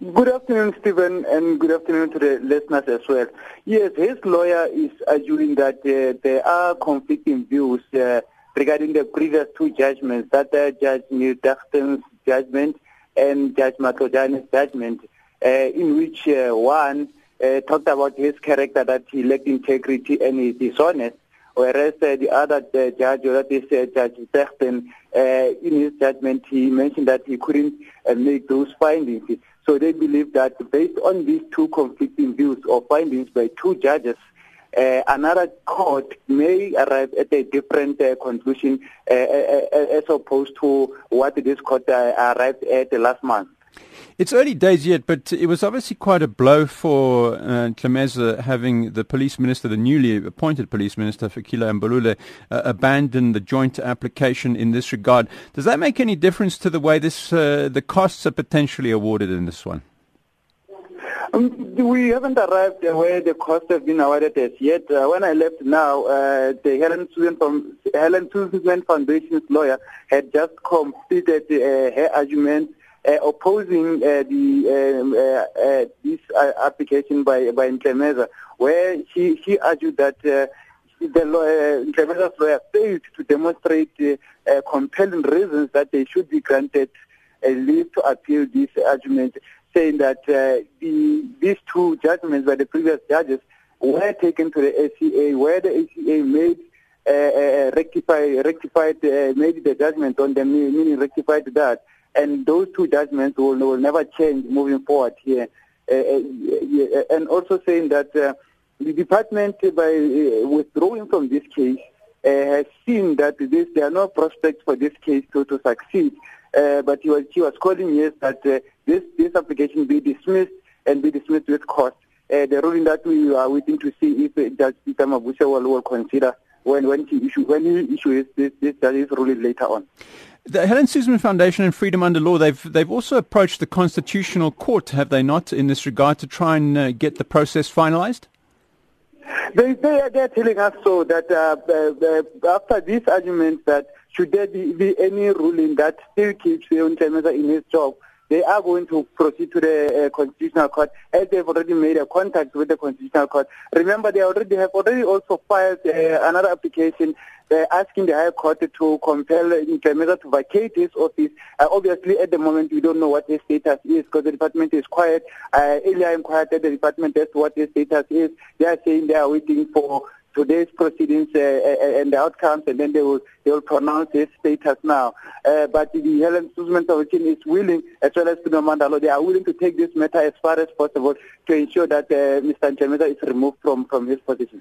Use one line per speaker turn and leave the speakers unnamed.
Good afternoon, Stephen, and good afternoon to the listeners as well. Yes, his lawyer is arguing that uh, there are conflicting views uh, regarding the previous two judgments, that uh, Judge Neil Tuchten's judgment and Judge Matojane's judgment, uh, in which uh, one uh, talked about his character, that he lacked integrity and is dishonest, whereas the other judge, or that is Judge Dugton, in his judgment, he mentioned that he couldn't make those findings. So they believe that based on these two conflicting views or findings by two judges, uh, another court may arrive at a different uh, conclusion uh, uh, uh as opposed to what this court uh, arrived at last month.
It's early days yet, but it was obviously quite a blow for uh, having the police minister, the newly appointed police minister, Fikile Mbalula, uh, abandon the joint application in this regard. Does that make any difference to the way this uh, the costs are potentially awarded in this one?
Um, we haven't arrived where the costs have been awarded as yet. Uh, when I left now, uh, the Helen Suzman, from, Helen Suzman Foundation's lawyer had just completed uh, her argument opposing uh, the um, uh, this application by by Ntlemeza, where she she argued that the lawyer, Ntlemeza's lawyer failed to demonstrate compelling reasons that they should be granted a leave to appeal this argument, saying that uh, the, these two judgments by the previous judges were taken to the SCA, where the SCA made uh, uh, rectify, rectified, uh, made the judgment on them, meaning rectified that and those two judgments will, will never change moving forward here. Uh, uh, and also saying that uh, the department, by uh, withdrawing from this case, uh, has seen that this, there are no prospects for this case to, to succeed. Uh, but he was, he was calling yes that this, this application be dismissed and be dismissed with cost. the ruling that we are waiting to see if Judge Peter will, will consider when, when he issue when he issues this, this, this ruling later on.
The Helen Suzman Foundation and Freedom Under Law, they've, they've also approached the Constitutional Court, have they not, in this regard, to try and uh, get the process finalized?
They, they, they're telling us so that uh, after this argument that should there be, be any ruling that still keeps Leon Ntlemeza in his job, they are going to proceed to the uh, Constitutional Court as they've already made a contact with the Constitutional Court. Remember, they already have already also filed uh, another application uh, asking the High Court to compel Ntlemeza to vacate his office. Uh, obviously, at the moment, we don't know what his status is because the department is quiet. Uh, earlier, inquired at the department as to what his status is. They are saying they are waiting for today's proceedings uh, uh, and the outcomes, and then they will they will pronounce its status now. Uh, but the Helen Suzman Foundation is willing, as well as Pino Mandalo, they are willing to take this matter as far as possible to ensure that uh, Mr. Ntlemeza is removed from, from his position.